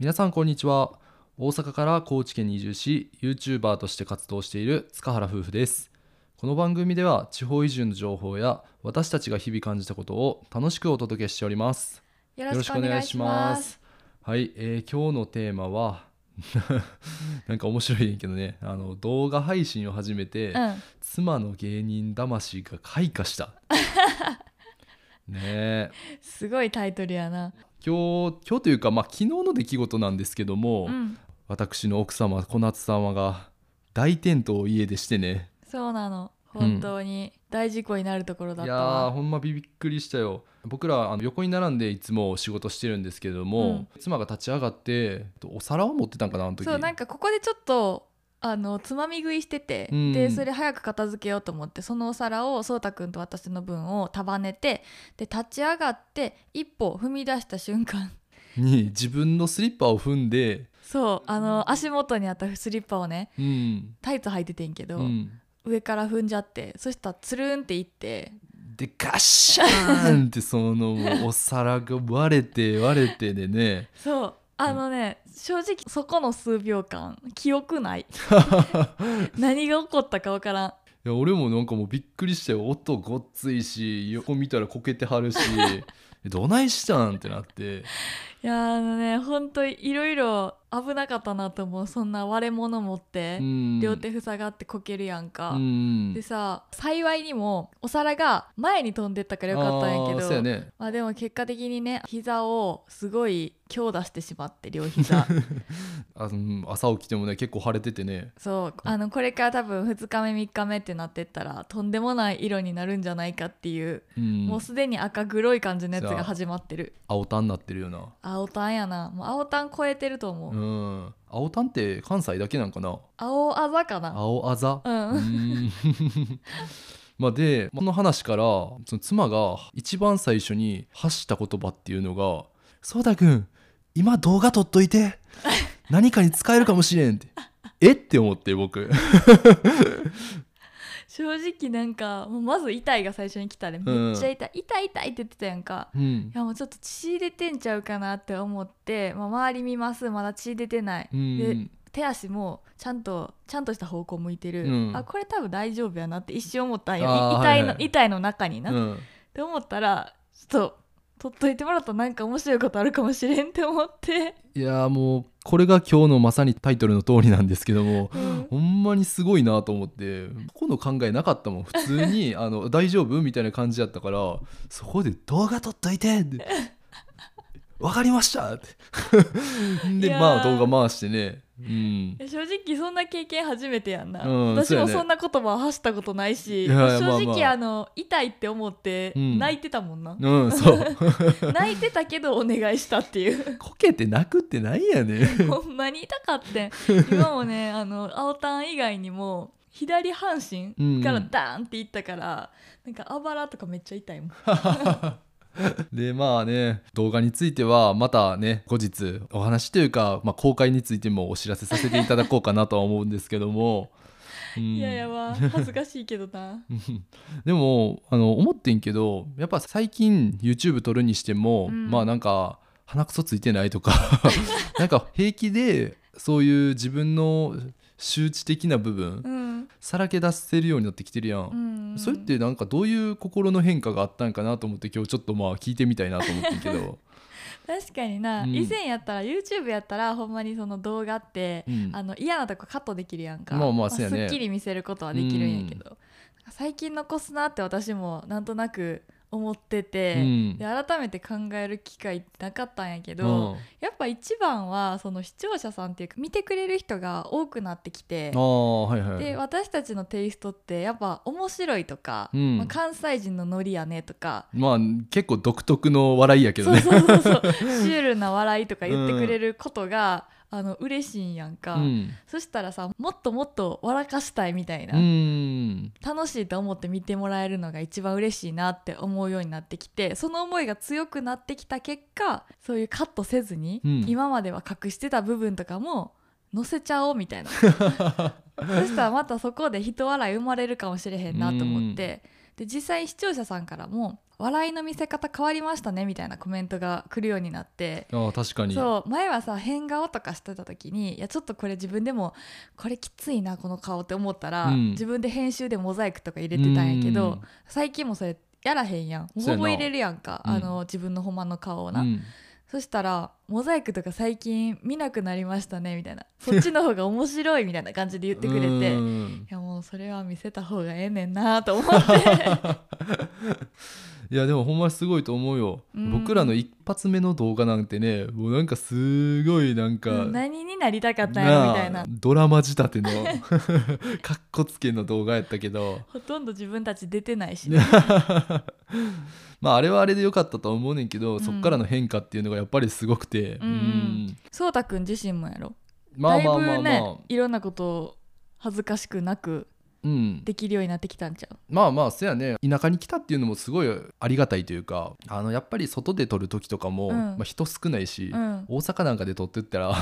皆さんこんにちは。大阪から高知県に移住し YouTuber として活動している塚原夫婦です。この番組では地方移住の情報や私たちが日々感じたことを楽しくお届けしております。よろしくお願いします。はい、えー今日のテーマは なんか面白いけどね。あの動画配信を始めて、うん、妻の芸人魂が開花した。ね。えすごいタイトルやな。今日今日というか、まあ、昨日の出来事なんですけども、うん、私の奥様小夏様が大転倒を家でしてね。そうなの。本当に。大事故になるところだいやーったわ。ほんまびっくりしたよ。僕らあの横に並んでいつも仕事してるんですけども、妻が立ち上がってお皿を持ってたんかなあの時。そうなんかここでちょっとあのつまみ食いしてて、うん。でそれ早く片付けようと思ってそのお皿をそうたくんと私の分を束ねてで立ち上がって一歩踏み出した瞬間。に自分のスリッパを踏んで、そうあの足元にあったスリッパをねうん。タイツ履いててんけど、うん、上から踏んじゃってそしたらつるんっていってでガッシャーンってそのお皿が割れて割れてでね。そうあのね、正直そこの数秒間記憶ない。何が起こったかわからん。いや俺もなんかもうびっくりしたよ音ごっついし横見たらこけてはるし えどないしたんってなっていやーあのねほんといろいろ危なかったなと思う。そんな割れ物持って、うん。両手塞がってこけるやんか、うんでさ幸いにもお皿が前に飛んでったからよかったんやけどね。まあでも結果的にね膝をすごい強打してしまって両膝。あうん朝起きてもね結構腫れててね。そう。あのこれから多分2日目3日目ってなってったらとんでもない色になるんじゃないかっていう、うん。もうすでに赤黒い感じのやつが始まってる。青タンなってるよな青タンやな。もう青タン超えてると思う、うん。青タンって関西だけなんかな？青あざかな。青あざ？うん。うん。まあでこの話からその妻が一番最初に発した言葉っていうのが「そうたくん今動画撮っといて。何かに使えるかもしれん」って「え？っ?」て思って僕正直なんかもうまず痛いが最初に来たでめっちゃ痛い、痛い痛いって言ってたやんか。うん。いやもうちょっと血出てんちゃうかなって思って、まあ、周り見ます。まだ血出てない、うん。で手足もちゃんとちゃんとした方向向いてる、うん。あこれ多分大丈夫やなって一瞬思ったんよ。あーい痛いの、はい。はい痛いの中にな、っうん。て思ったらちょっと取っといてもらったらなんか面白いことあるかもしれんって思って、いやーもうこれが今日のまさにタイトルの通りなんですけどもうんほんまにすごいなと思ってこの考えなかったもん。普通に あの大丈夫みたいな感じやったからそこで動画撮っといてって わかりましたって。でまあ動画回してねうん。正直そんな経験初めてやんな、うん私もそんな言葉を発したことないしいやいや正直、まあの痛いって思ってうん。泣いてたもんな、うんそう。泣いてたけどお願いしたっていう。こけて泣くってなんやねん。ほんまに痛かってん。今もねあの青タン以外にも左半身からダーンっていったから、なんかあばらとかめっちゃ痛いもん でまあね動画についてはまたね後日お話というか、まあ、公開についてもお知らせさせていただこうかなとは思うんですけども、うん。いややわ恥ずかしいけどな。でもあの思ってんけどやっぱ最近 YouTube 撮るにしても、うん。まあなんか鼻くそついてないとか なんか平気でそういう自分の周知的な部分、うん。さらけ出せるようになってきてるやん。うんそれってなんかどういう心の変化があったんかなと思って今日ちょっとまあ聞いてみたいなと思ってんけど、確かにな、うん。以前やったら YouTube やったらほんまにその動画って、うん。あの嫌なとこカットできるやんか。すっきり見せることはできるんやけど、最近残すなって私もなんとなく思ってて、うん。で改めて考える機会なかったんやけうど、ん。やっぱ一番はその視聴者さんっていうか見てくれる人が多くなってきてはいはいで私たちのテイストってやっぱ面白いとか、うん。まあ、関西人のノリやねとかまあ結構独特の笑いやけどそうねそうそうそう シュールな笑いとか言ってくれることが、あの嬉しいんやんか、うん。そしたらさもっともっと笑かしたいみたいな、うん。楽しいと思って見てもらえるのが一番嬉しいなって思うようになってきてその思いが強くなってきた結果そういうカットせずに、うん。今までは隠してた部分とかも載せちゃおうみたいな。そしたらまたそこで人笑い生まれるかもしれへんなと思って、で実際視聴者さんからも笑いの見せ方変わりましたねみたいなコメントが来るようになって。ああ確かに。そう前はさ変顔とかしてた時にいやちょっとこれ自分でもこれきついなこの顔って思ったら、うん。自分で編集でモザイクとか入れてたんやけど、うん。最近もそれやらへんやん。ほぼ入れるやんか、うんあの自分のほんまの顔をな、うん。そしたらモザイクとか最近見なくなりましたねみたいな。そっちの方が面白いみたいな感じで言ってくれて。ういんやもうそれは見せた方がええねんなと思って いやでもほんまにすごいと思うよ、うん。僕らの一発目の動画なんてねもうなんかすごいなんか、うん何になりたかったんやろみたいな。あドラマ仕立ての かっこつけの動画やったけど。ほとんど自分たち出てないしね、まああれはあれで良かったとは思うねんけど、ん。そっからの変化っていうのがやっぱりすごくて、うん。うん。そうたくん自身もやろ。まあまあまあまあ、だいぶねいろんなことを恥ずかしくなく。うん、できるようになってきたんちゃう？まあまあそやね。田舎に来たっていうのもすごいありがたいというかあのやっぱり外で撮る時とかも、うん。まあ、人少ないし、うん。大阪なんかで撮ってったら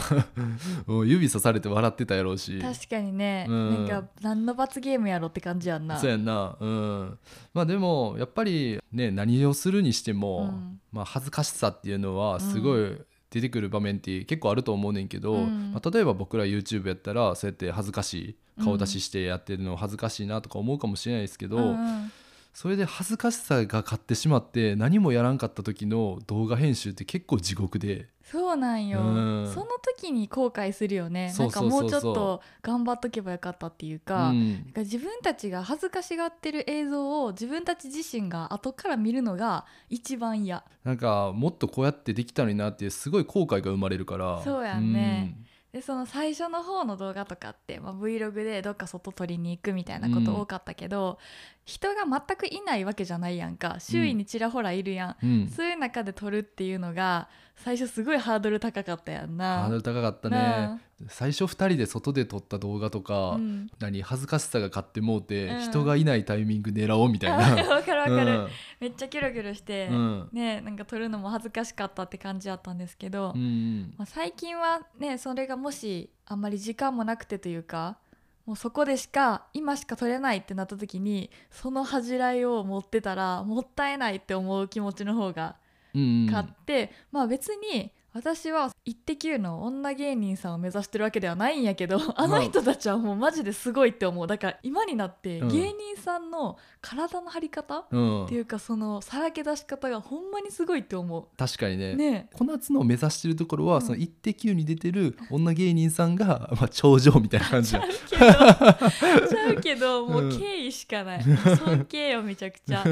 指さされて笑ってたやろうし。確かにね、うん。なんか何の罰ゲームやろって感じやんな。そうやんな。うん。まあでもやっぱりね何をするにしても、うん。まあ、恥ずかしさっていうのはすごい出てくる場面って結構あると思うねんけど、うん。まあ、例えば僕ら YouTube やったらそうやって恥ずかしい顔出ししてやってるの恥ずかしいなとか思うかもしれないですけど、うんうんそれで恥ずかしさが勝ってしまって何もやらんかった時の動画編集って結構地獄で。そうなんよ、うん。その時に後悔するよね。なんかもうちょっと頑張っとけばよかったっていうか,、うん。なんか自分たちが恥ずかしがってる映像を自分たち自身が後から見るのが一番嫌。なんかもっとこうやってできたのになってすごい後悔が生まれるから。そうやんね。でその最初の方の動画とかって、まあ、Vlog でどっか外撮りに行くみたいなこと多かったけど、人が全くいないわけじゃないやんか。周囲にちらほらいるやん、うん、うんそういう中で撮るっていうのが最初すごいハードル高かったやんな。ハードル高かったね。最初2人で外で撮った動画とか、うん。何恥ずかしさが勝ってもうて、うん。人がいないタイミング狙おうみたいあな。わかるわかる、うん。めっちゃキョロキョロして、うん。ねなんか撮るのも恥ずかしかったって感じだったんですけど、うん。まあ、最近はねそれがもしあんまり時間もなくてというかもうそこでしか今しか撮れないってなった時にその恥じらいを持ってたらもったいないって思う気持ちの方がうん。勝って、まあ別に私は「イッテ Q!」の女芸人さんを目指してるわけではないんやけど あの人たちはもうマジですごいって思う。だから今になってうん。芸人さんの体の張り方、うん。っていうかそのさらけ出し方がほんまにすごいって思う。確かにね。ね。小夏の目指してるところは、うん。その「イッテ Q!」に出てる女芸人さんが、まあ、頂上みたいな感じや。ちゃうけど。ちゃうけどもううん。敬意しかない、尊敬よめちゃくちゃ。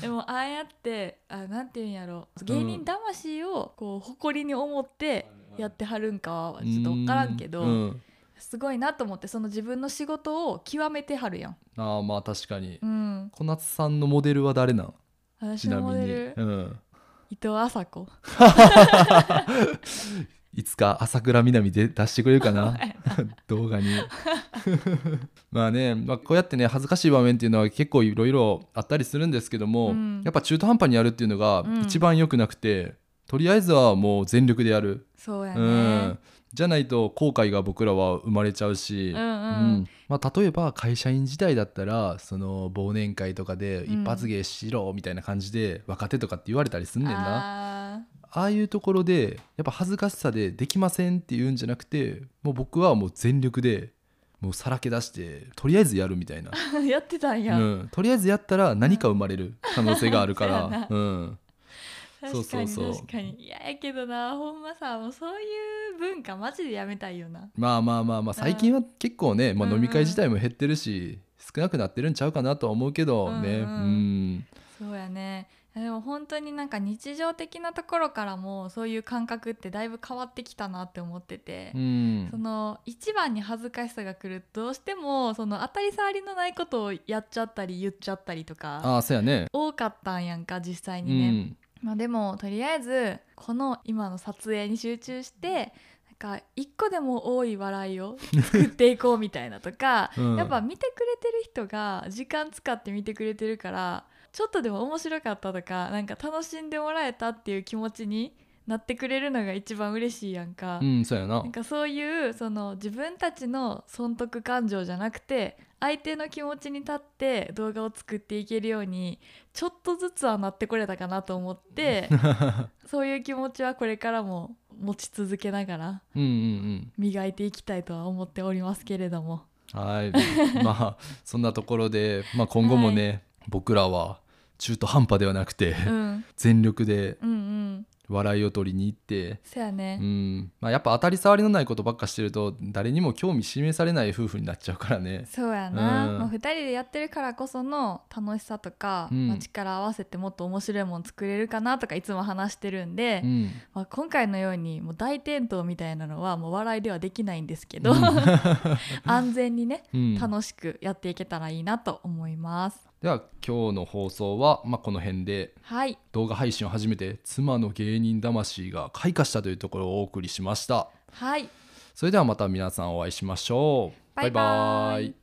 でもああやってあなんていうんやろ芸人魂をこう誇りに思ってやってはるんかはちょっと分からんけど、うん。すごいなと思ってその自分の仕事を極めてはるやん、ああまあ確かに。うん、小夏さんのモデルは誰なん？私ちなみに、のモデル。うん、伊藤麻子。いつか朝倉みなみで出してくれるか な。動画に。まあね、まあ、こうやってね恥ずかしい場面っていうのは結構いろいろあったりするんですけども、うん。やっぱ中途半端にやるっていうのがうん。一番良くなくて、とりあえずはもう全力でやる、そうやね、うん、じゃないと後悔が僕らは生まれちゃうし、うんうん。まあ、例えば会社員時代だったらその忘年会とかで一発芸しろみたいな感じで若手とかって言われたりすんねんな。あああいうところでやっぱ恥ずかしさでできませんって言うんじゃなくてもう僕はもう全力でもうさらけ出してとりあえずやるみたいな、ー やってたんや、うん、とりあえずやったら何か生まれる可能性があるから、うん、そう確かにそうそう。確かにいややけどなほんまさもうそういう文化マジでやめたいよな。まあまあまあまあ最近は結構ね、まあ、うん飲み会自体も減ってるし少なくなってるんちゃうかなとは思うけどね。ううん。ん、そうやね。でも本当になんか日常的なところからもそういう感覚ってだいぶ変わってきたなって思ってて、うん。その一番に恥ずかしさが来るとどうしてもその当たり障りのないことをやっちゃったり言っちゃったりとかああそうやね。多かったんやんか実際うにね。んまあ、でもとりあえずこの今の撮影に集中してなんか一個でも多い笑いを作っていこうみたいなとか、うん。やっぱ見てくれてる人が時間使って見てくれてるからちょっとでも面白かったとかなんか楽しんでもらえたっていう気持ちになってくれるのが一番嬉しいやんか。うんそうやな。なんかそういうその自分たちの損得感情じゃなくて相手の気持ちに立って動画を作っていけるようにちょっとずつはなってこれたかなと思って そういう気持ちはこれからも持ち続けながら磨いていきたいとは思っておりますけれども。うんはい。まあ そんなところで、まあ、今後もね、僕らは中途半端ではなくて、うん。全力でうんうん笑いを取りに行って、そやね、うん。まあ、やっぱ当たり障りのないことばっかしてると誰にも興味示されない夫婦になっちゃうからね。そうやな、うん。まあ、2人でやってるからこその楽しさとか、うん。まあ力合わせてもっと面白いもの作れるかなとかいつも話してるんで、うん。まあ、今回のようにもう大転倒みたいなのはもう笑いではできないんですけど、安全にねうん。楽しくやっていけたらいいなと思います。では今日の放送は、まあ、この辺ではい。動画配信を始めて妻の芸人魂が開花したというところをお送りしました。はい。それではまた皆さんお会いしましょう。バイバイ。バイバイ